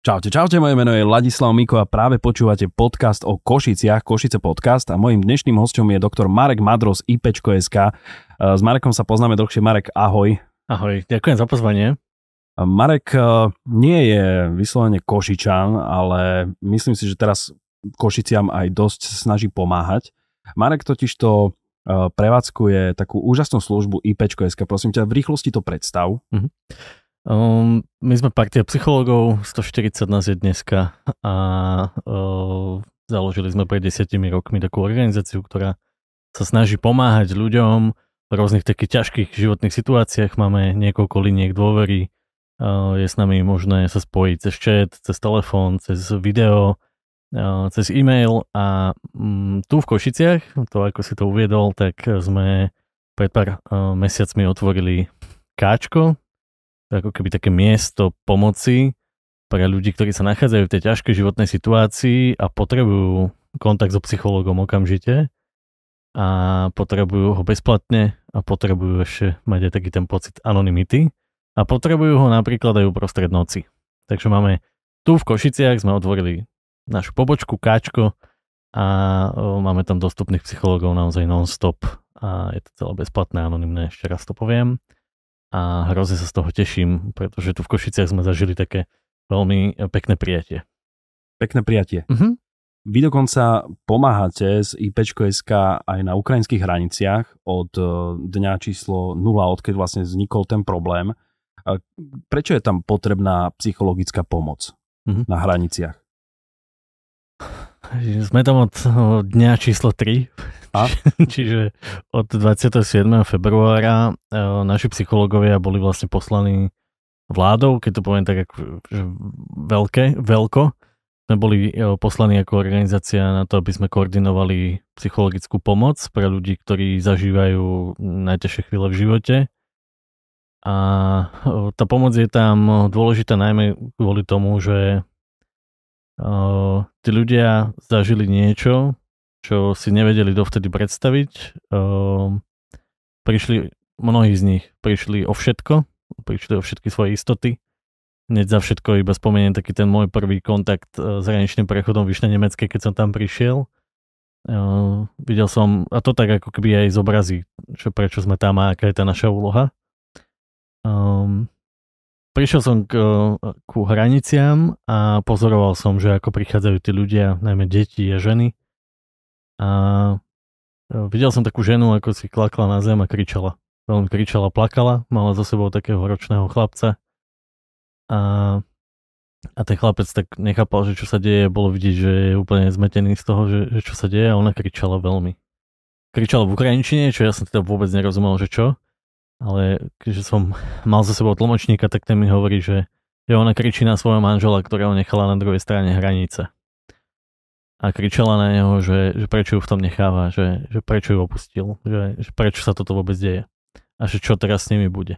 Čaute, čaute, moje meno je Ladislav Miko a práve počúvate podcast o Košiciach, Košice podcast a mojím dnešným hostom je doktor Marek Madro z IPčko.sk. E, s Marekom sa poznáme dlhšie. Marek, ahoj. Ahoj, ďakujem za pozvanie. Marek e, nie je vyslovene Košičan, ale myslím si, že teraz Košiciam aj dosť snaží pomáhať. Marek totiž to e, prevádzkuje takú úžasnú službu IPčko.sk. Prosím ťa, v rýchlosti to predstav. Mm-hmm. Um, my sme partia psychológov, 140 nás je dneska a uh, založili sme pred desiatimi rokmi takú organizáciu, ktorá sa snaží pomáhať ľuďom v rôznych takých ťažkých životných situáciách. Máme niekoľko liniek dôvery, uh, je s nami možné sa spojiť cez chat, cez telefón, cez video, uh, cez e-mail a um, tu v Košiciach, to ako si to uviedol, tak sme pred pár uh, mesiacmi otvorili Káčko, ako keby také miesto pomoci pre ľudí, ktorí sa nachádzajú v tej ťažkej životnej situácii a potrebujú kontakt so psychológom okamžite a potrebujú ho bezplatne a potrebujú ešte mať aj taký ten pocit anonymity a potrebujú ho napríklad aj uprostred noci. Takže máme tu v Košiciach sme otvorili našu pobočku Káčko a máme tam dostupných psychológov naozaj non-stop a je to celé bezplatné, anonymné, ešte raz to poviem a hrozne sa z toho teším, pretože tu v Košiciach sme zažili také veľmi pekné prijatie. Pekné prijatie. Uh-huh. Vy dokonca pomáhate z IPčko.sk aj na ukrajinských hraniciach od e, dňa číslo 0, odkedy vlastne vznikol ten problém. Prečo je tam potrebná psychologická pomoc uh-huh. na hraniciach? Sme tam od dňa číslo 3, a? čiže od 27. februára e, naši psychológovia boli vlastne poslaní vládou, keď to poviem tak ako, že veľké, veľko. Sme boli e, poslaní ako organizácia na to, aby sme koordinovali psychologickú pomoc pre ľudí, ktorí zažívajú najťažšie chvíle v živote. A e, tá pomoc je tam dôležitá najmä kvôli tomu, že Uh, tí ľudia zažili niečo, čo si nevedeli dovtedy predstaviť. Uh, prišli, mnohí z nich prišli o všetko, prišli o všetky svoje istoty. Hneď za všetko iba spomeniem taký ten môj prvý kontakt uh, s hraničným prechodom Vyšne Nemeckej, keď som tam prišiel. Uh, videl som, a to tak ako keby aj z obrazy, že prečo sme tam a aká je tá naša úloha. Um, prišiel som k, ku hraniciam a pozoroval som, že ako prichádzajú tí ľudia, najmä deti a ženy. A e, videl som takú ženu, ako si klakla na zem a kričala. Veľmi kričala, plakala, mala za sebou takého ročného chlapca. A, a ten chlapec tak nechápal, že čo sa deje, bolo vidieť, že je úplne zmetený z toho, že, že čo sa deje a ona kričala veľmi. Kričala v ukrajinčine, čo ja som teda vôbec nerozumel, že čo ale keďže som mal za sebou tlmočníka, tak ten mi hovorí, že, že ona kričí na svojho manžela, ktorého nechala na druhej strane hranice. A kričala na neho, že, že prečo ju v tom necháva, že, že prečo ju opustil, že, že prečo sa toto vôbec deje a že čo teraz s nimi bude.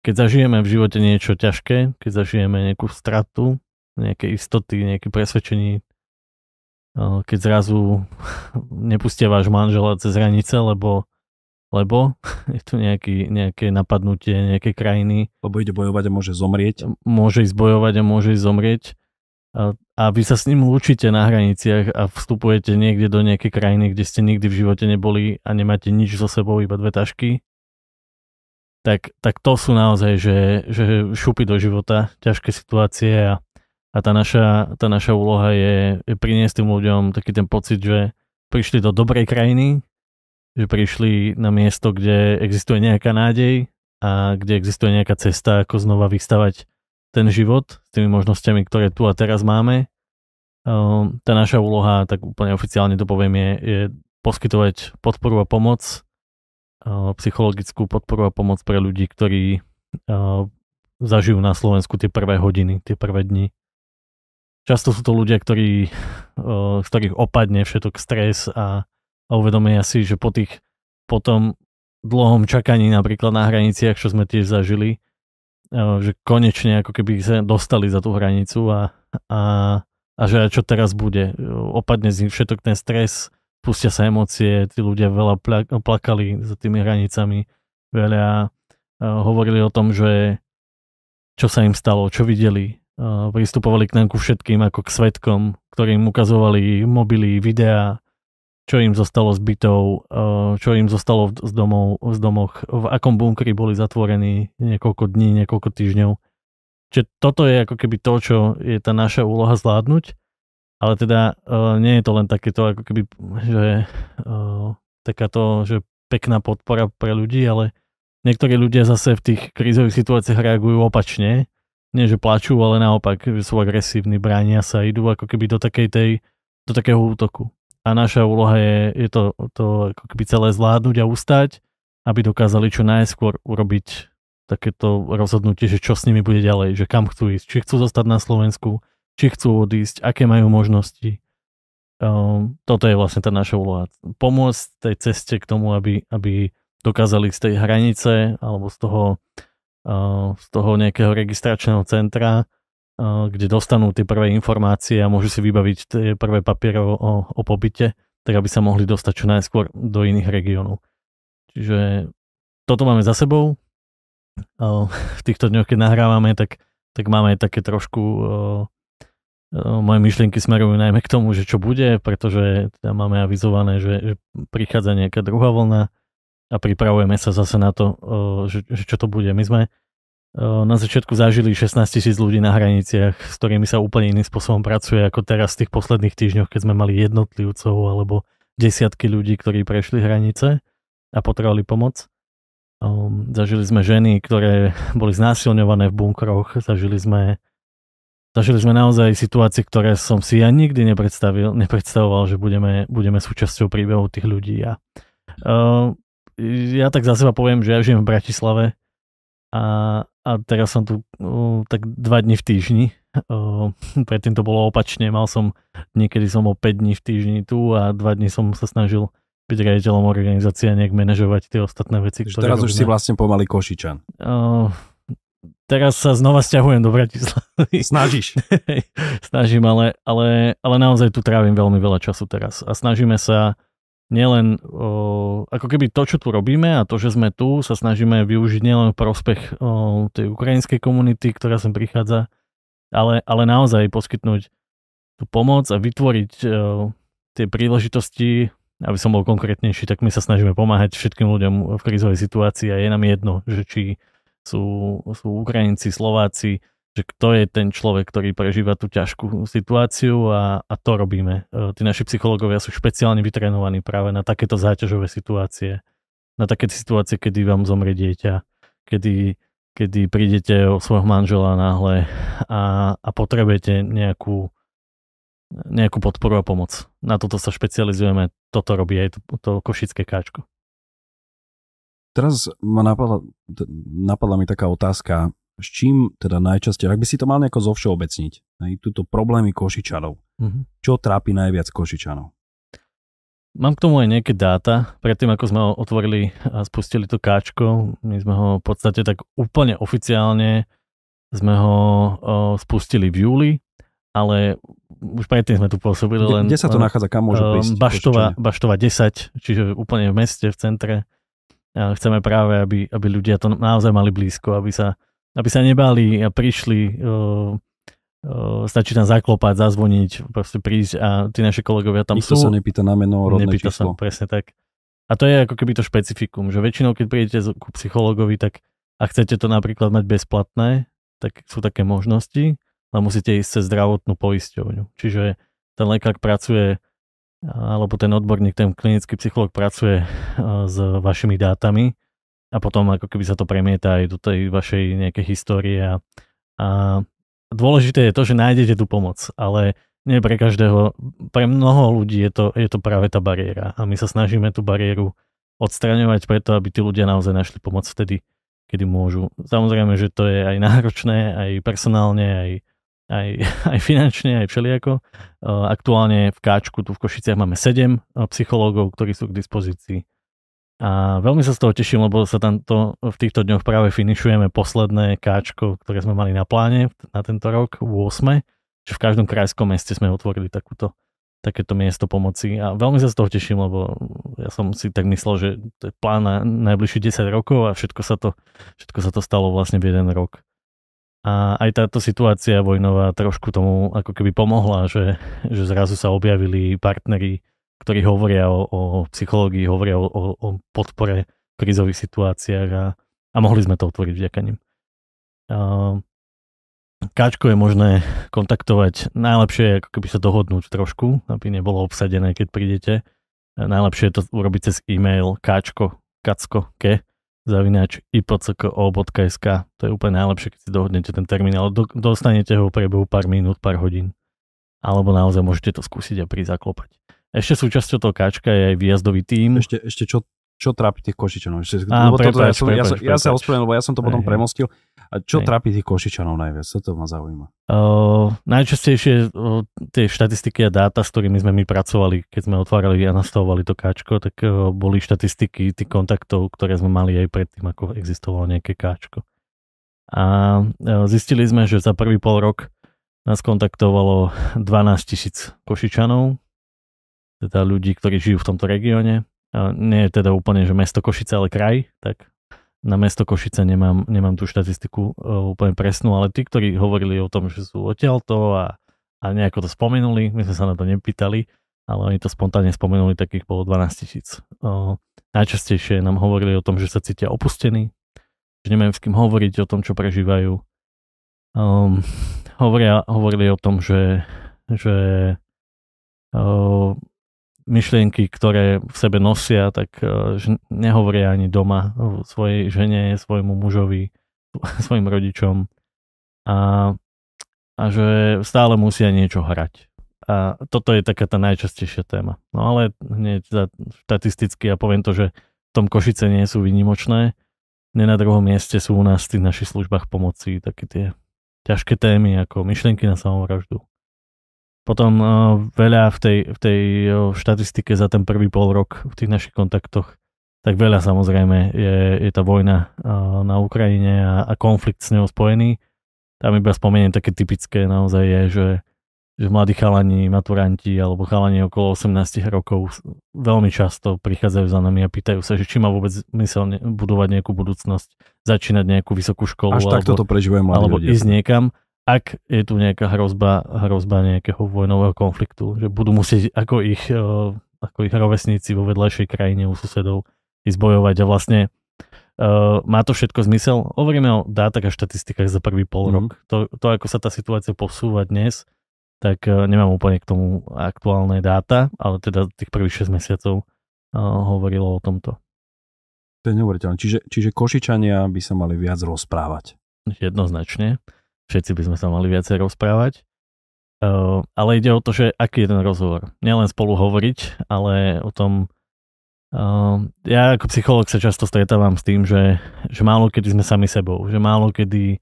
Keď zažijeme v živote niečo ťažké, keď zažijeme nejakú stratu, nejaké istoty, nejaké presvedčenie, keď zrazu nepustia váš manžela cez hranice, lebo lebo je tu nejaký, nejaké napadnutie nejakej krajiny. Lebo ide bojovať a môže zomrieť. Môže ísť bojovať a môže ísť zomrieť. A, a vy sa s ním lúčite na hraniciach a vstupujete niekde do nejakej krajiny, kde ste nikdy v živote neboli a nemáte nič so sebou, iba dve tašky. Tak, tak to sú naozaj, že, že šupy do života, ťažké situácie a, a tá, naša, tá naša úloha je, je priniesť tým ľuďom taký ten pocit, že prišli do dobrej krajiny, že prišli na miesto, kde existuje nejaká nádej a kde existuje nejaká cesta, ako znova vystavať ten život s tými možnosťami, ktoré tu a teraz máme. Ehm, tá naša úloha, tak úplne oficiálne to poviem, je, je poskytovať podporu a pomoc, ehm, psychologickú podporu a pomoc pre ľudí, ktorí ehm, zažijú na Slovensku tie prvé hodiny, tie prvé dni. Často sú to ľudia, ktorí, z ktorých opadne všetok stres a a uvedomia si, že po tých, po tom dlhom čakaní napríklad na hraniciach, čo sme tiež zažili, eh, že konečne ako keby sa dostali za tú hranicu a, a, a že čo teraz bude. Opadne z nich všetok ten stres, pustia sa emócie, tí ľudia veľa plakali za tými hranicami, veľa uh, hovorili o tom, že čo sa im stalo, čo videli. Pristupovali k nám ku všetkým ako k svetkom, ktorým ukazovali mobily, videá, čo im zostalo z bytov, čo im zostalo z, domov, z domoch, v akom bunkri boli zatvorení niekoľko dní, niekoľko týždňov. Čiže toto je ako keby to, čo je tá naša úloha zvládnuť, ale teda nie je to len takéto ako keby, že takáto, že pekná podpora pre ľudí, ale niektorí ľudia zase v tých krízových situáciách reagujú opačne. Nie, že plačú, ale naopak, že sú agresívni, bránia sa, idú ako keby do takej tej, do takého útoku. A naša úloha je, je to, to ako keby celé zvládnuť a ustať, aby dokázali čo najskôr urobiť takéto rozhodnutie, že čo s nimi bude ďalej, že kam chcú ísť, či chcú zostať na Slovensku, či chcú odísť, aké majú možnosti, Um, toto je vlastne tá naša úloha. Pomôcť tej ceste k tomu, aby, aby dokázali z tej hranice alebo z toho, uh, z toho nejakého registračného centra, kde dostanú tie prvé informácie a môžu si vybaviť tie prvé papiere o, o pobyte, tak aby sa mohli dostať čo najskôr do iných regiónov. Čiže toto máme za sebou. V týchto dňoch, keď nahrávame, tak, tak máme také trošku moje myšlienky smerujú najmä k tomu, že čo bude, pretože tam máme avizované, že, že prichádza nejaká druhá vlna a pripravujeme sa zase na to, že, že čo to bude. My sme na začiatku zažili 16 tisíc ľudí na hraniciach, s ktorými sa úplne iným spôsobom pracuje ako teraz v tých posledných týždňoch, keď sme mali jednotlivcov alebo desiatky ľudí, ktorí prešli hranice a potrebovali pomoc. Zažili sme ženy, ktoré boli znásilňované v bunkroch, zažili sme Zažili sme naozaj situácie, ktoré som si ja nikdy nepredstavil, nepredstavoval, že budeme, budeme súčasťou príbehu tých ľudí. A, uh, ja tak za seba poviem, že ja žijem v Bratislave a, a teraz som tu uh, tak dva dní v týždni. Uh, predtým to bolo opačne, mal som, niekedy som o 5 dní v týždni tu a dva dní som sa snažil byť riaditeľom organizácie a nejak manažovať tie ostatné veci. Ktoré teraz robíme. už si vlastne pomaly Košičan. Uh, teraz sa znova stiahujem do Bratislavy. Snažíš. Snažím, ale, ale, ale naozaj tu trávim veľmi veľa času teraz. A snažíme sa nielen, o, ako keby to, čo tu robíme a to, že sme tu, sa snažíme využiť nielen v prospech o, tej ukrajinskej komunity, ktorá sem prichádza, ale, ale naozaj poskytnúť tú pomoc a vytvoriť o, tie príležitosti, aby som bol konkrétnejší, tak my sa snažíme pomáhať všetkým ľuďom v krizovej situácii a je nám jedno, že či sú, sú Ukrajinci, Slováci, že kto je ten človek, ktorý prežíva tú ťažkú situáciu a, a to robíme. E, tí naši psychológovia sú špeciálne vytrenovaní práve na takéto záťažové situácie, na také situácie, kedy vám zomrie dieťa, kedy, kedy prídete o svojho manžela náhle a, a potrebujete nejakú, nejakú podporu a pomoc. Na toto sa špecializujeme, toto robí aj to, to košické káčko. Teraz ma napadla, napadla mi taká otázka, s čím teda najčastejšie, ak by si to mal nejako zovšeobecniť, aj túto problémy Košičanov, mm-hmm. čo trápi najviac Košičanov? Mám k tomu aj nejaké dáta. Predtým, ako sme ho otvorili a spustili to káčko, my sme ho v podstate tak úplne oficiálne sme ho o, spustili v júli, ale už predtým sme tu pôsobili len... Kde sa to nachádza? Kam môžu prísť? Baštova, Baštova 10, čiže úplne v meste, v centre chceme práve, aby, aby ľudia to naozaj mali blízko, aby sa, aby sa nebali a prišli, uh, uh, stačí tam zaklopať, zazvoniť, proste prísť a tí naši kolegovia tam Nikto sú. sa nepýta na meno, rodné nepýta číslo. sa, presne tak. A to je ako keby to špecifikum, že väčšinou, keď prídete ku psychologovi, tak a chcete to napríklad mať bezplatné, tak sú také možnosti, ale musíte ísť cez zdravotnú poisťovňu. Čiže ten lekár pracuje alebo ten odborník, ten klinický psycholog pracuje s vašimi dátami a potom ako keby sa to premieta aj do tej vašej nejakej histórie a, a dôležité je to, že nájdete tú pomoc, ale nie pre každého, pre mnoho ľudí je to, je to práve tá bariéra a my sa snažíme tú bariéru odstraňovať preto, aby tí ľudia naozaj našli pomoc vtedy, kedy môžu. Samozrejme, že to je aj náročné, aj personálne, aj aj, aj finančne, aj všelijako. Aktuálne v Káčku, tu v Košiciach máme 7 psychológov, ktorí sú k dispozícii. A veľmi sa z toho teším, lebo sa tam to, v týchto dňoch práve finišujeme posledné káčko, ktoré sme mali na pláne na tento rok, 8. Čiže v každom krajskom meste sme otvorili takúto, takéto miesto pomoci. A veľmi sa z toho teším, lebo ja som si tak myslel, že to je plán na najbližších 10 rokov a všetko sa to, všetko sa to stalo vlastne v jeden rok. A aj táto situácia vojnová trošku tomu ako keby pomohla, že, že zrazu sa objavili partneri, ktorí hovoria o, o psychológii, hovoria o, o, o podpore v krizových situáciách a, a mohli sme to otvoriť vďaka nim. Káčko je možné kontaktovať, najlepšie je ako keby sa dohodnúť trošku, aby nebolo obsadené, keď prídete. Najlepšie je to urobiť cez e-mail káčko, kacko, ke, zavináč ipcko.sk. To je úplne najlepšie, keď si dohodnete ten termín, ale do, dostanete ho v priebehu pár minút, pár hodín. Alebo naozaj môžete to skúsiť a prísť zaklopať. Ešte súčasťou toho káčka je aj výjazdový tím. Ešte, ešte čo, čo trápi tých Košičanov? Ešte, Á, lebo prepáč, toto, ja, som, prepáč, ja, sa, ja sa ospravedlňujem, lebo ja som to potom premostil. A čo Hej. trápi tých Košičanov najviac? Co to ma zaujíma? Uh, najčastejšie uh, tie štatistiky a dáta, s ktorými sme my pracovali, keď sme otvárali a nastavovali to káčko, tak uh, boli štatistiky tých kontaktov, ktoré sme mali aj predtým, ako existovalo nejaké káčko. A uh, zistili sme, že za prvý pol rok nás kontaktovalo 12 tisíc Košičanov, teda ľudí, ktorí žijú v tomto regióne. Nie je teda úplne, že mesto Košice, ale kraj, tak na mesto Košice nemám, nemám tú štatistiku uh, úplne presnú, ale tí, ktorí hovorili o tom, že sú odtiaľto a, a nejako to spomenuli, my sme sa na to nepýtali, ale oni to spontánne spomenuli, takých bolo 12 tisíc. Uh, najčastejšie nám hovorili o tom, že sa cítia opustení, že nemajú s kým hovoriť o tom, čo prežívajú. Um, hovoria, hovorili o tom, že, že uh, myšlienky, ktoré v sebe nosia, tak uh, nehovoria ani doma svojej žene, svojmu mužovi, svojim rodičom a, a že stále musia niečo hrať. A toto je taká tá najčastejšia téma. No ale hneď štatisticky ja poviem to, že v tom Košice nie sú vynimočné. Ne na druhom mieste sú u nás v tých našich službách pomoci také tie ťažké témy ako myšlienky na samovraždu, potom uh, veľa v tej, v tej uh, štatistike za ten prvý pol rok v tých našich kontaktoch, tak veľa samozrejme je, je tá vojna uh, na Ukrajine a, a konflikt s ňou spojený. Tam iba spomeniem také typické naozaj je, že, že mladí chalani, maturanti alebo chalani okolo 18 rokov veľmi často prichádzajú za nami a pýtajú sa, že či má vôbec mysel budovať nejakú budúcnosť, začínať nejakú vysokú školu. Až alebo, takto to prežívajú mladí Alebo ľudia. ísť niekam ak je tu nejaká hrozba, hrozba nejakého vojnového konfliktu, že budú musieť ako ich, eh, ako ich rovesníci vo vedľajšej krajine u susedov ísť bojovať a vlastne uh, má to všetko zmysel. Hovoríme o dátach a štatistikách za prvý pol mm. rok. To, to, ako sa tá situácia posúva dnes, tak uh, nemám úplne k tomu aktuálne dáta, ale teda tých prvých 6 mesiacov uh, hovorilo o tomto. To je neuveriteľné. Čiže, čiže Košičania by sa mali viac rozprávať. Jednoznačne všetci by sme sa mali viacej rozprávať. Uh, ale ide o to, že aký je ten rozhovor. Nielen spolu hovoriť, ale o tom, uh, ja ako psycholog sa často stretávam s tým, že, že málo kedy sme sami sebou, že málo kedy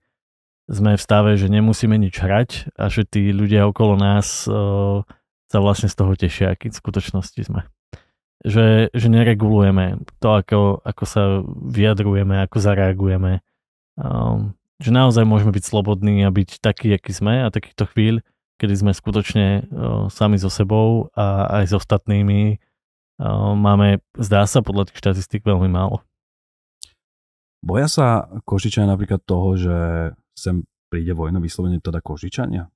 sme v stave, že nemusíme nič hrať a že tí ľudia okolo nás uh, sa vlastne z toho tešia, aký v skutočnosti sme. Že, že neregulujeme to, ako, ako sa vyjadrujeme, ako zareagujeme. Um, že naozaj môžeme byť slobodní a byť takí, akí sme a takýchto chvíľ, kedy sme skutočne o, sami so sebou a aj s ostatnými o, máme, zdá sa, podľa tých štatistík veľmi málo. Boja sa Košičania napríklad toho, že sem príde vojna, vyslovene teda Košičania?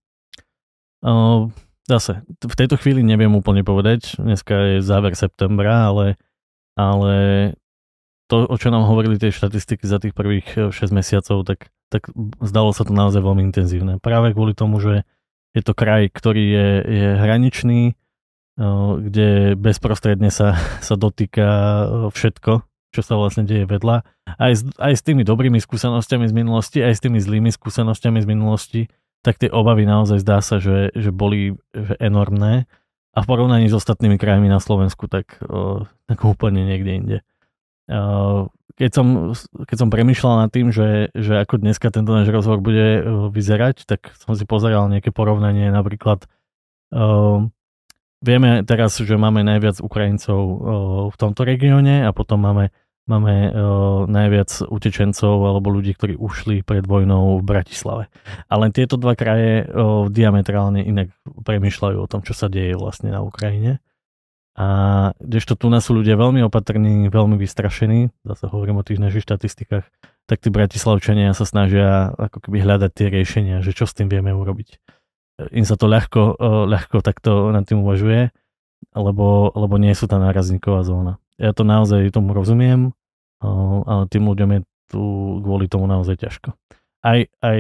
O, zase, v tejto chvíli neviem úplne povedať, dneska je záver septembra, ale, ale to, o čo nám hovorili tie štatistiky za tých prvých 6 mesiacov, tak tak zdalo sa to naozaj veľmi intenzívne. Práve kvôli tomu, že je to kraj, ktorý je, je hraničný, kde bezprostredne sa, sa dotýka všetko, čo sa vlastne deje vedľa. Aj s, aj s tými dobrými skúsenostiami z minulosti, aj s tými zlými skúsenostiami z minulosti, tak tie obavy naozaj zdá sa, že, že boli že enormné. A v porovnaní s ostatnými krajmi na Slovensku, tak, tak úplne niekde inde keď som, keď som premyšľal nad tým, že, že ako dneska tento náš rozhovor bude uh, vyzerať, tak som si pozeral nejaké porovnanie, napríklad uh, vieme teraz, že máme najviac Ukrajincov uh, v tomto regióne a potom máme, máme uh, najviac utečencov alebo ľudí, ktorí ušli pred vojnou v Bratislave. Ale tieto dva kraje uh, diametrálne inak premyšľajú o tom, čo sa deje vlastne na Ukrajine. A kdežto tu nás sú ľudia veľmi opatrní, veľmi vystrašení, zase hovorím o tých našich štatistikách, tak tí bratislavčania sa snažia ako keby hľadať tie riešenia, že čo s tým vieme urobiť. Im sa to ľahko, ľahko takto nad tým uvažuje, lebo, lebo nie sú tá nárazníková zóna. Ja to naozaj tomu rozumiem, ale tým ľuďom je tu kvôli tomu naozaj ťažko. Aj, aj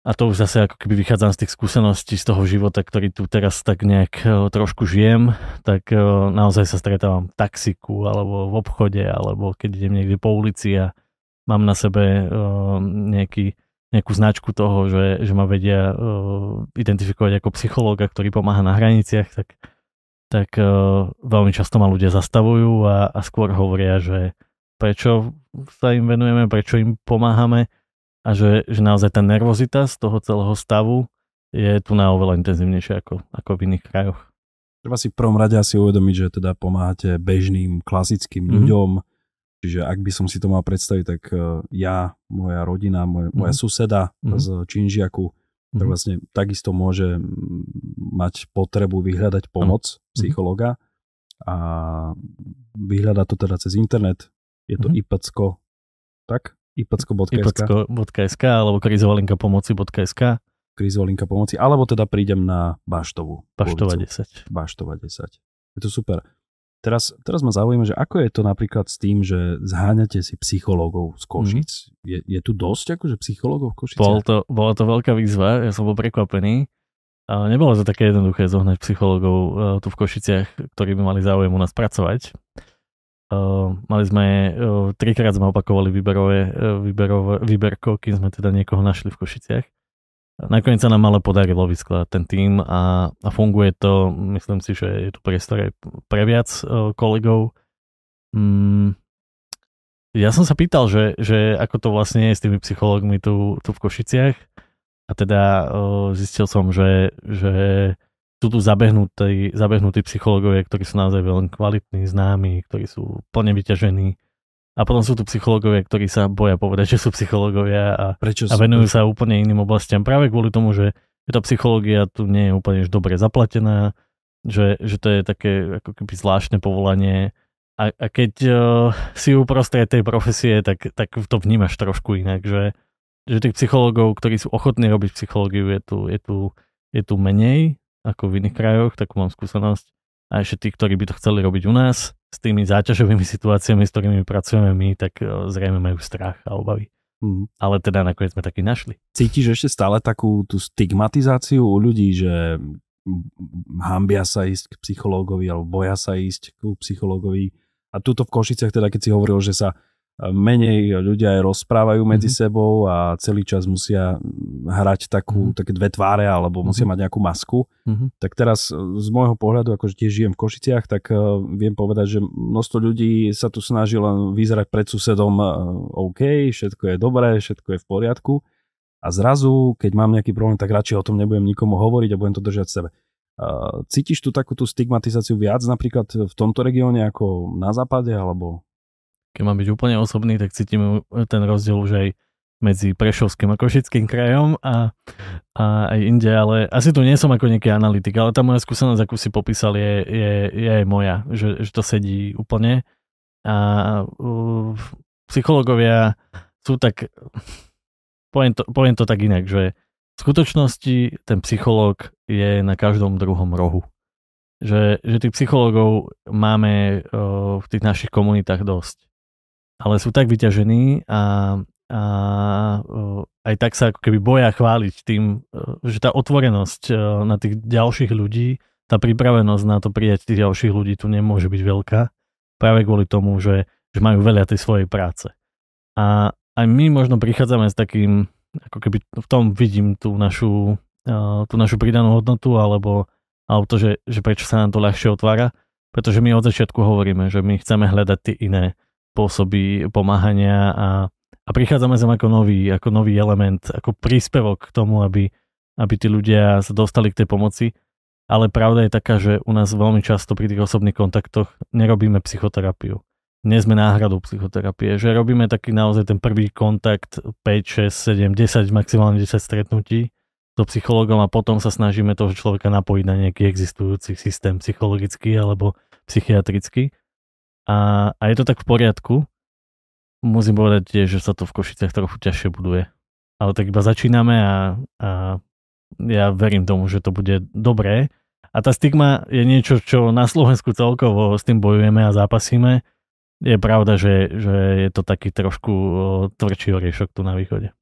a to už zase ako keby vychádzam z tých skúseností z toho života, ktorý tu teraz tak nejak e, trošku žijem, tak e, naozaj sa stretávam v taxiku alebo v obchode, alebo keď idem niekde po ulici a mám na sebe e, nejaký, nejakú značku toho, že, že ma vedia identifikovať ako psychológa, ktorý pomáha na hraniciach, tak, tak veľmi často ma ľudia zastavujú a, a skôr hovoria, že prečo sa im venujeme, prečo im pomáhame a že, že naozaj tá nervozita z toho celého stavu je tu na oveľa intenzívnejšia ako, ako v iných krajoch. Treba si v prvom rade asi uvedomiť, že teda pomáhate bežným, klasickým mm-hmm. ľuďom, čiže ak by som si to mal predstaviť, tak e, ja, moja rodina, moja, mm-hmm. moja suseda mm-hmm. z Činžiaku, mm-hmm. vlastne takisto môže mať potrebu vyhľadať pomoc mm-hmm. psychologa a vyhľadať to teda cez internet. Je to mm-hmm. IPCO, tak? ipcko.sk alebo krizovalinka pomoci.sk krizovalinka pomoci, alebo teda prídem na Baštovu. Baštova 10. Baštova 10. Je to super. Teraz, teraz ma zaujíma, že ako je to napríklad s tým, že zháňate si psychológov z Košic. Mm. Je, je tu dosť akože psychológov v Košiciach? Bol to, bola to veľká výzva, ja som bol prekvapený. A nebolo to také jednoduché zohnať psychológov uh, tu v Košiciach, ktorí by mali záujem u nás pracovať. Uh, mali sme, uh, trikrát sme opakovali výberové, uh, výberové, výberko, kým sme teda niekoho našli v Košiciach. Nakoniec sa nám ale podarilo vyskladať ten tým a, a funguje to, myslím si, že je tu priestor aj pre viac uh, kolegov. Mm, ja som sa pýtal, že, že ako to vlastne je s tými psychológmi tu, tu v Košiciach a teda uh, zistil som, že, že sú tu zabehnutí, zabehnutí psychológovia, ktorí sú naozaj veľmi kvalitní, známi, ktorí sú plne vyťažení. A potom sú tu psychológovia, ktorí sa boja povedať, že sú psychológovia a, Prečo a venujú sa úplne iným oblastiam. Práve kvôli tomu, že, tá psychológia tu nie je úplne dobre zaplatená, že, že to je také ako keby zvláštne povolanie. A, a keď uh, si uprostred tej profesie, tak, tak to vnímaš trošku inak, že, že tých psychológov, ktorí sú ochotní robiť psychológiu, je tu, je tu, je tu menej ako v iných krajoch, takú mám skúsenosť. A ešte tí, ktorí by to chceli robiť u nás, s tými záťažovými situáciami, s ktorými pracujeme my, tak e, zrejme majú strach a obavy. Mm. Ale teda nakoniec sme taký našli. Cítiš ešte stále takú tú stigmatizáciu u ľudí, že hambia sa ísť k psychológovi alebo boja sa ísť k psychológovi. A tuto v Košiciach, teda keď si hovoril, že sa menej ľudia aj rozprávajú medzi mm-hmm. sebou a celý čas musia hrať takú, mm-hmm. také dve tváre alebo musia mm-hmm. mať nejakú masku. Mm-hmm. Tak teraz e, z môjho pohľadu, akože tiež žijem v Košiciach, tak uh, viem povedať, že množstvo ľudí sa tu snaží len vyzerať pred susedom uh, OK, všetko je dobré, všetko je v poriadku. A zrazu, keď mám nejaký problém, tak radšej o tom nebudem nikomu hovoriť a budem to držať v sebe. Uh, cítiš tu takú tú stigmatizáciu viac napríklad v tomto regióne ako na západe, alebo keď mám byť úplne osobný, tak cítim ten rozdiel už aj medzi Prešovským a Košickým krajom a, a aj inde, ale asi tu nie som ako nejaký analytik, ale tá moja skúsenosť, akú si popísal, je, je, je aj moja, že, že to sedí úplne. A uh, psychológovia sú tak, poviem to, poviem to tak inak, že v skutočnosti ten psychológ je na každom druhom rohu. Že, že tých psychológov máme uh, v tých našich komunitách dosť ale sú tak vyťažení a, a aj tak sa ako keby boja chváliť tým, že tá otvorenosť na tých ďalších ľudí, tá pripravenosť na to prijať tých ďalších ľudí tu nemôže byť veľká, práve kvôli tomu, že, že majú veľa tej svojej práce. A aj my možno prichádzame s takým, ako keby v tom vidím tú našu, tú našu pridanú hodnotu, alebo, alebo to, že, že prečo sa nám to ľahšie otvára, pretože my od začiatku hovoríme, že my chceme hľadať tie iné spôsoby pomáhania a, a prichádzame sem ako nový, ako nový element, ako príspevok k tomu, aby, aby tí ľudia sa dostali k tej pomoci. Ale pravda je taká, že u nás veľmi často pri tých osobných kontaktoch nerobíme psychoterapiu. Nie sme náhradou psychoterapie, že robíme taký naozaj ten prvý kontakt 5, 6, 7, 10, maximálne 10 stretnutí so psychologom a potom sa snažíme toho človeka napojiť na nejaký existujúci systém psychologický alebo psychiatrický. A, a je to tak v poriadku. Musím povedať tiež, že sa to v Košiciach trochu ťažšie buduje. Ale tak iba začíname a, a ja verím tomu, že to bude dobré. A tá stigma je niečo, čo na Slovensku celkovo s tým bojujeme a zápasíme. Je pravda, že, že je to taký trošku tvrdší oriešok tu na východe.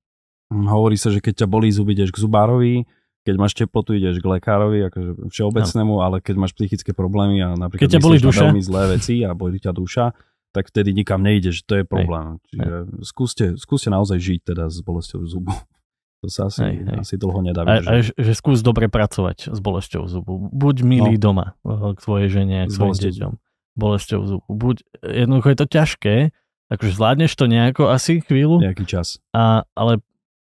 Hm, hovorí sa, že keď ťa bolí zuby, ideš k zubárovi, keď máš teplotu, ideš k lekárovi, akože všeobecnému, ale keď máš psychické problémy a napríklad keď ťa boli duša? veľmi zlé veci a bolí ťa duša, tak vtedy nikam nejdeš, to je problém. Hej. Čiže hej. Skúste, skúste naozaj žiť teda s bolesťou zubu. To sa asi, hej, hej. asi dlho nedá A, a že, že skús dobre pracovať s bolesťou zubu. Buď milý no. doma eh, k svojej žene, k svojim deťom. Bolesťou zubu. Buď, jednoducho je to ťažké, akože zvládneš to nejako asi chvíľu. Nejaký čas. A, ale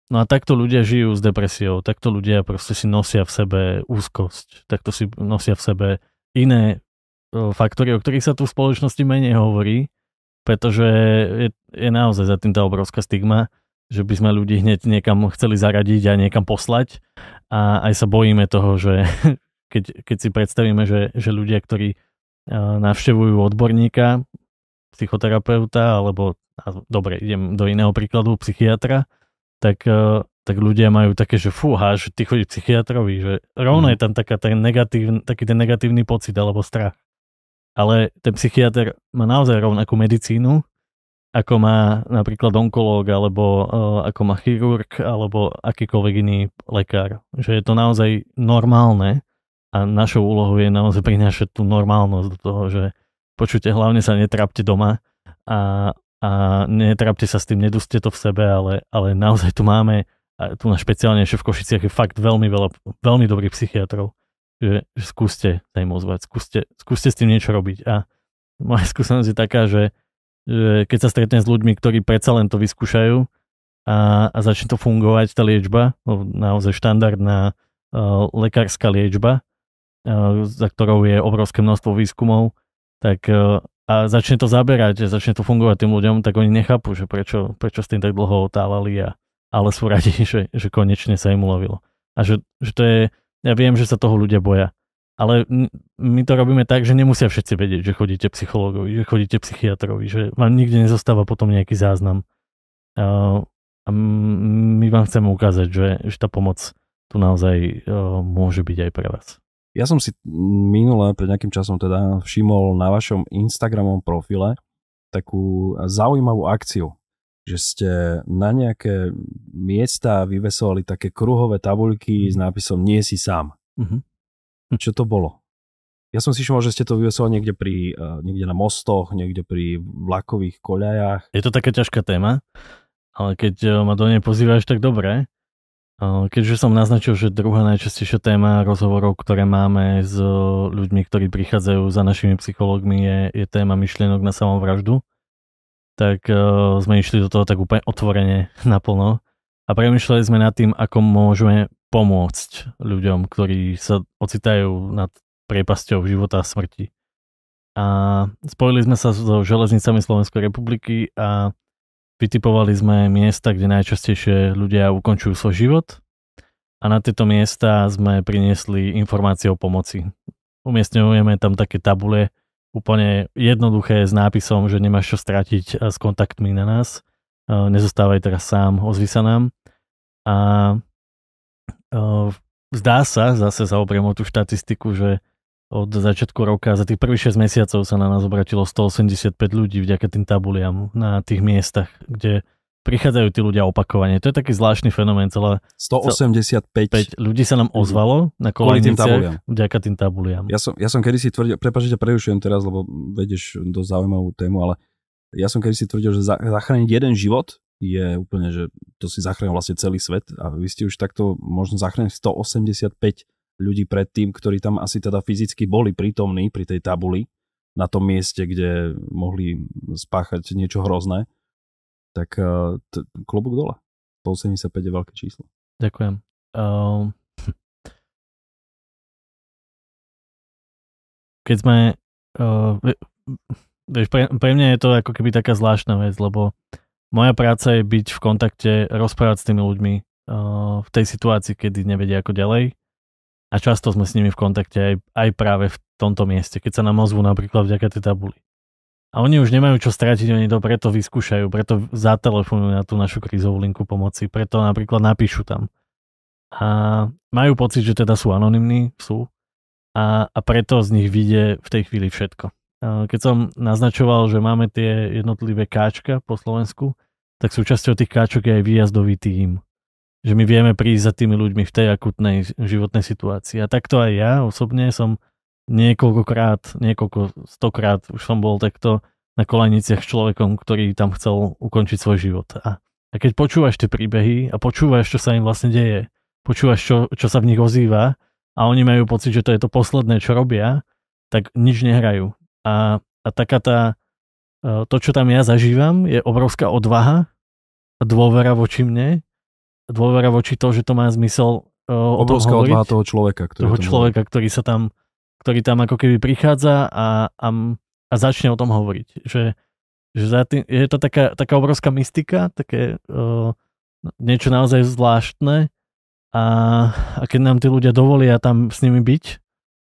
No a takto ľudia žijú s depresiou, takto ľudia proste si nosia v sebe úzkosť, takto si nosia v sebe iné faktory, o ktorých sa tu v spoločnosti menej hovorí, pretože je, je naozaj za tým tá obrovská stigma, že by sme ľudí hneď niekam chceli zaradiť a niekam poslať. A aj sa bojíme toho, že keď, keď si predstavíme, že, že ľudia, ktorí navštevujú odborníka, psychoterapeuta alebo, dobre, idem do iného príkladu, psychiatra, tak, eh, tak ľudia majú také, že fúha, že ty chodí psychiatrovi, že rovno mm. je tam taká ten negatív, taký ten negatívny pocit alebo strach. Ale ten psychiatr má naozaj rovnakú medicínu, ako má napríklad onkológ, alebo uh, ako má chirurg, alebo akýkoľvek iný lekár. Že je to naozaj normálne a našou úlohou je naozaj prinášať tú normálnosť do toho, že počujte, hlavne sa netrapte doma a, a netrápte sa s tým, neduste to v sebe, ale, ale naozaj tu máme, a tu na špeciálne v Košiciach je fakt veľmi veľa, veľmi dobrých psychiatrov, že, že skúste sa im ozvať, skúste, skúste s tým niečo robiť. A moja skúsenosť je taká, že, že keď sa stretnem s ľuďmi, ktorí predsa len to vyskúšajú a, a začne to fungovať, tá liečba, naozaj štandardná uh, lekárska liečba, uh, za ktorou je obrovské množstvo výskumov, tak uh, a začne to zaberať, začne to fungovať tým ľuďom, tak oni nechápu, že prečo, prečo s tým tak dlho otálali a, ale sú radi, že, že konečne sa im ulovilo. A že, že to je, ja viem, že sa toho ľudia boja, ale my to robíme tak, že nemusia všetci vedieť, že chodíte psychologovi, že chodíte psychiatrovi, že vám nikde nezostáva potom nejaký záznam. A, my vám chceme ukázať, že, že tá pomoc tu naozaj môže byť aj pre vás. Ja som si minule pred nejakým časom teda všimol na vašom Instagramom profile takú zaujímavú akciu, že ste na nejaké miesta vyvesovali také kruhové tabuľky s nápisom Nie si sám. Uh-huh. Čo to bolo? Ja som si všimol, že ste to vyvesovali niekde, pri, uh, niekde na mostoch, niekde pri vlakových koľajách. Je to taká ťažká téma, ale keď uh, ma do nej pozývaš, tak dobre. Keďže som naznačil, že druhá najčastejšia téma rozhovorov, ktoré máme s ľuďmi, ktorí prichádzajú za našimi psychológmi, je, je téma myšlienok na samovraždu, tak uh, sme išli do toho tak úplne otvorene naplno a premyšľali sme nad tým, ako môžeme pomôcť ľuďom, ktorí sa ocitajú nad priepasťou života a smrti. A spojili sme sa so železnicami Slovenskej republiky a Vytipovali sme miesta, kde najčastejšie ľudia ukončujú svoj život a na tieto miesta sme priniesli informácie o pomoci. Umiestňujeme tam také tabule, úplne jednoduché s nápisom, že nemáš čo stratiť s kontaktmi na nás. Nezostávaj teraz sám, ozvi sa nám. A zdá sa, zase zaobriem o tú štatistiku, že od začiatku roka, za tých prvých 6 mesiacov sa na nás obratilo 185 ľudí vďaka tým tabuliam na tých miestach, kde prichádzajú tí ľudia opakovane. To je taký zvláštny fenomén. Celé, 185 ľudí sa nám ozvalo na koleniciach vďaka tým tabuliam. Ja som, ja som kedy si tvrdil, prepáč, že prerušujem teraz, lebo vedieš do zaujímavú tému, ale ja som kedy si tvrdil, že zachrániť jeden život je úplne, že to si zachránil vlastne celý svet a vy ste už takto možno zachrániť 185 ľudí predtým, ktorí tam asi teda fyzicky boli prítomní pri tej tabuli na tom mieste, kde mohli spáchať niečo hrozné, tak uh, t- klobúk dole. 185 je veľké číslo. Ďakujem. Um, keď sme... Uh, vieš, pre, pre mňa je to ako keby taká zvláštna vec, lebo moja práca je byť v kontakte, rozprávať s tými ľuďmi, uh, v tej situácii, kedy nevedia ako ďalej. A často sme s nimi v kontakte aj, aj práve v tomto mieste, keď sa nám ozvú napríklad vďaka tej tabuli. A oni už nemajú čo stratiť, oni to preto vyskúšajú, preto zatelefonujú na tú našu krízovú linku pomoci, preto napríklad napíšu tam. A majú pocit, že teda sú anonimní, sú, a, a preto z nich vyjde v tej chvíli všetko. Keď som naznačoval, že máme tie jednotlivé káčka po Slovensku, tak súčasťou tých káčok je aj výjazdový tím. Že my vieme prísť za tými ľuďmi v tej akutnej životnej situácii. A takto aj ja osobne som niekoľkokrát, niekoľko stokrát už som bol takto na koleniciach s človekom, ktorý tam chcel ukončiť svoj život. A, a keď počúvaš tie príbehy a počúvaš, čo sa im vlastne deje, počúvaš, čo, čo sa v nich ozýva a oni majú pocit, že to je to posledné, čo robia, tak nič nehrajú. A, a taká tá, e, to, čo tam ja zažívam, je obrovská odvaha a dôvera voči mne, dôvera voči to, že to má zmysel uh, Obrovská o tom odvaha toho človeka, ktorý toho človeka, ktorý sa tam, ktorý tam ako keby prichádza a, a, a začne o tom hovoriť. Že, že za tým, je to taká, taká obrovská mystika, také uh, niečo naozaj zvláštne a, a keď nám tí ľudia dovolia tam s nimi byť,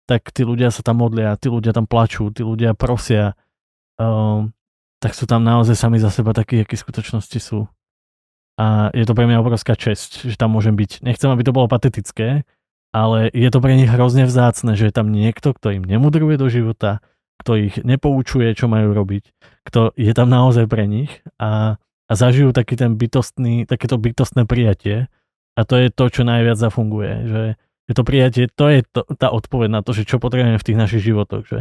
tak tí ľudia sa tam modlia, tí ľudia tam plačú, tí ľudia prosia, um, tak sú tam naozaj sami za seba takí, akí skutočnosti sú. A je to pre mňa obrovská česť, že tam môžem byť. Nechcem, aby to bolo patetické, ale je to pre nich hrozne vzácne, že je tam niekto, kto im nemudruje do života, kto ich nepoučuje, čo majú robiť, kto je tam naozaj pre nich a, a zažijú taký ten bytostný, takéto bytostné prijatie, a to je to, čo najviac zafunguje, že, že to prijatie, to je to, tá odpoveď na to, že čo potrebujeme v tých našich životoch, že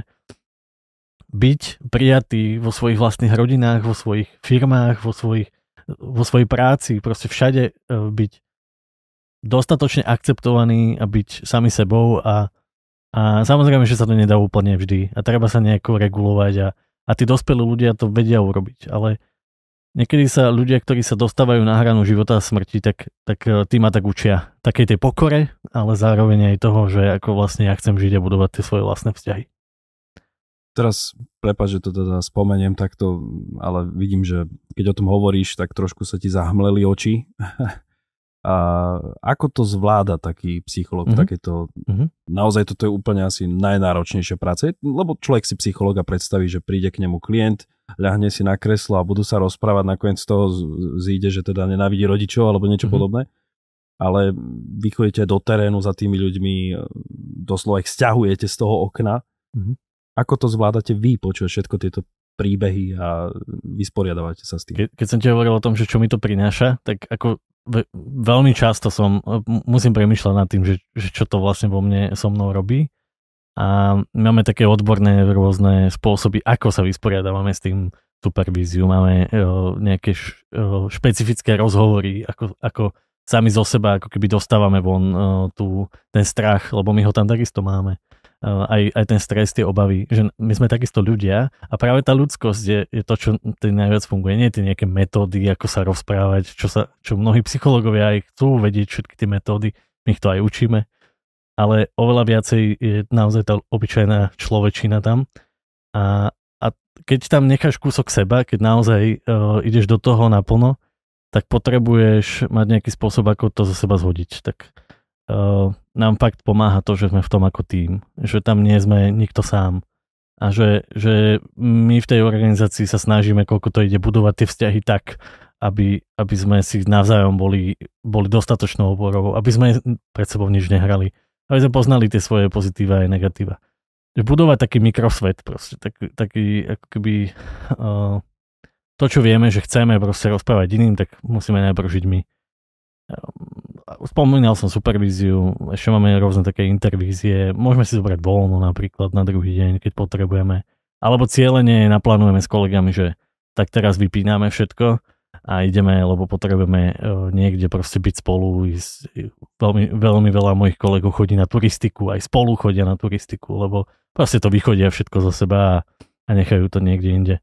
byť prijatý vo svojich vlastných rodinách, vo svojich firmách, vo, svojich, vo svojej práci, proste všade e, byť dostatočne akceptovaný a byť sami sebou a, a samozrejme, že sa to nedá úplne vždy a treba sa nejako regulovať a, a tí dospelí ľudia to vedia urobiť, ale niekedy sa ľudia, ktorí sa dostávajú na hranu života a smrti, tak, tak e, tí ma tak učia takej tej pokore, ale zároveň aj toho, že ako vlastne ja chcem žiť a budovať tie svoje vlastné vzťahy. Teraz, prepáč, že to teda spomeniem takto, ale vidím, že keď o tom hovoríš, tak trošku sa ti zahmleli oči. A ako to zvláda taký psycholog mm-hmm. takéto, mm-hmm. naozaj toto je úplne asi najnáročnejšia práca, lebo človek si psychologa predstaví, že príde k nemu klient, ľahne si na kreslo a budú sa rozprávať, nakoniec z toho zíde, že teda nenávidí rodičov alebo niečo mm-hmm. podobné. Ale vy chodíte do terénu za tými ľuďmi, doslova ich stiahujete z toho okna. Mm-hmm. Ako to zvládate vy počuť všetko tieto príbehy a vysporiadavate sa s tým? Ke, keď som ti hovoril o tom, že čo mi to prináša, tak ako veľmi často som, musím premyšľať nad tým, že, že čo to vlastne vo mne so mnou robí. A máme také odborné rôzne spôsoby, ako sa vysporiadávame s tým supervíziu. Máme o, nejaké š, o, špecifické rozhovory, ako, ako sami zo seba ako keby dostávame von o, tú, ten strach, lebo my ho tam takisto máme aj, aj ten stres, tie obavy, že my sme takisto ľudia a práve tá ľudskosť je, je to, čo tým najviac funguje. Nie tie nejaké metódy, ako sa rozprávať, čo, sa, čo mnohí psychológovia aj chcú vedieť všetky tie metódy, my ich to aj učíme, ale oveľa viacej je naozaj tá obyčajná človečina tam a, a keď tam necháš kúsok seba, keď naozaj uh, ideš do toho naplno, tak potrebuješ mať nejaký spôsob, ako to zo seba zhodiť. Tak uh, nám fakt pomáha to, že sme v tom ako tým, že tam nie sme nikto sám. A že, že my v tej organizácii sa snažíme, koľko to ide, budovať tie vzťahy tak, aby, aby sme si navzájom boli, boli dostatočnou oporou, aby sme pred sebou nič nehrali, aby sme poznali tie svoje pozitíva a negatíva. Budovať taký mikrosvet proste, tak, taký ako keby uh, to, čo vieme, že chceme proste rozprávať iným, tak musíme najprv žiť my spomínal som supervíziu, ešte máme rôzne také intervízie, môžeme si zobrať voľno napríklad na druhý deň, keď potrebujeme, alebo cieľene naplánujeme s kolegami, že tak teraz vypíname všetko a ideme, lebo potrebujeme e, niekde proste byť spolu. Veľmi, veľmi veľa mojich kolegov chodí na turistiku, aj spolu chodia na turistiku, lebo proste to vychodia všetko zo seba a, a nechajú to niekde inde.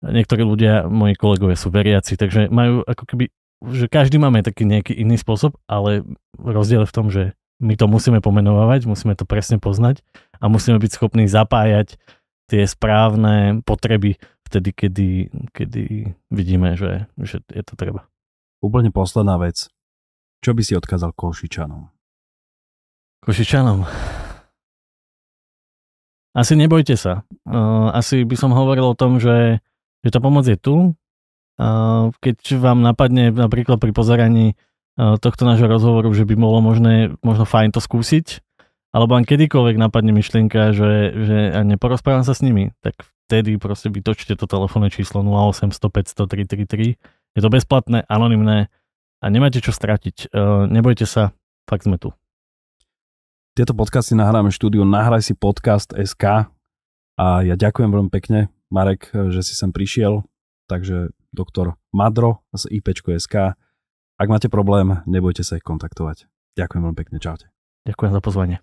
Niektorí ľudia, moji kolegovia sú veriaci, takže majú ako keby že každý máme taký nejaký iný spôsob, ale rozdiel je v tom, že my to musíme pomenovať, musíme to presne poznať a musíme byť schopní zapájať tie správne potreby vtedy, kedy, kedy vidíme, že, že je to treba. Úplne posledná vec. Čo by si odkázal Košičanom? Košičanom? Asi nebojte sa. Asi by som hovoril o tom, že, že tá pomoc je tu. Keď vám napadne napríklad pri pozeraní uh, tohto nášho rozhovoru, že by bolo možné, možno fajn to skúsiť, alebo vám kedykoľvek napadne myšlienka, že, že a neporozprávam sa s nimi, tak vtedy proste vytočte to telefónne číslo 0800 500 333. Je to bezplatné, anonymné a nemáte čo stratiť. Uh, nebojte sa, fakt sme tu. Tieto podcasty nahráme štúdiu Nahraj si podcast SK a ja ďakujem veľmi pekne, Marek, že si sem prišiel. Takže doktor Madro z SK. Ak máte problém, nebojte sa ich kontaktovať. Ďakujem veľmi pekne, čaute. Ďakujem za pozvanie.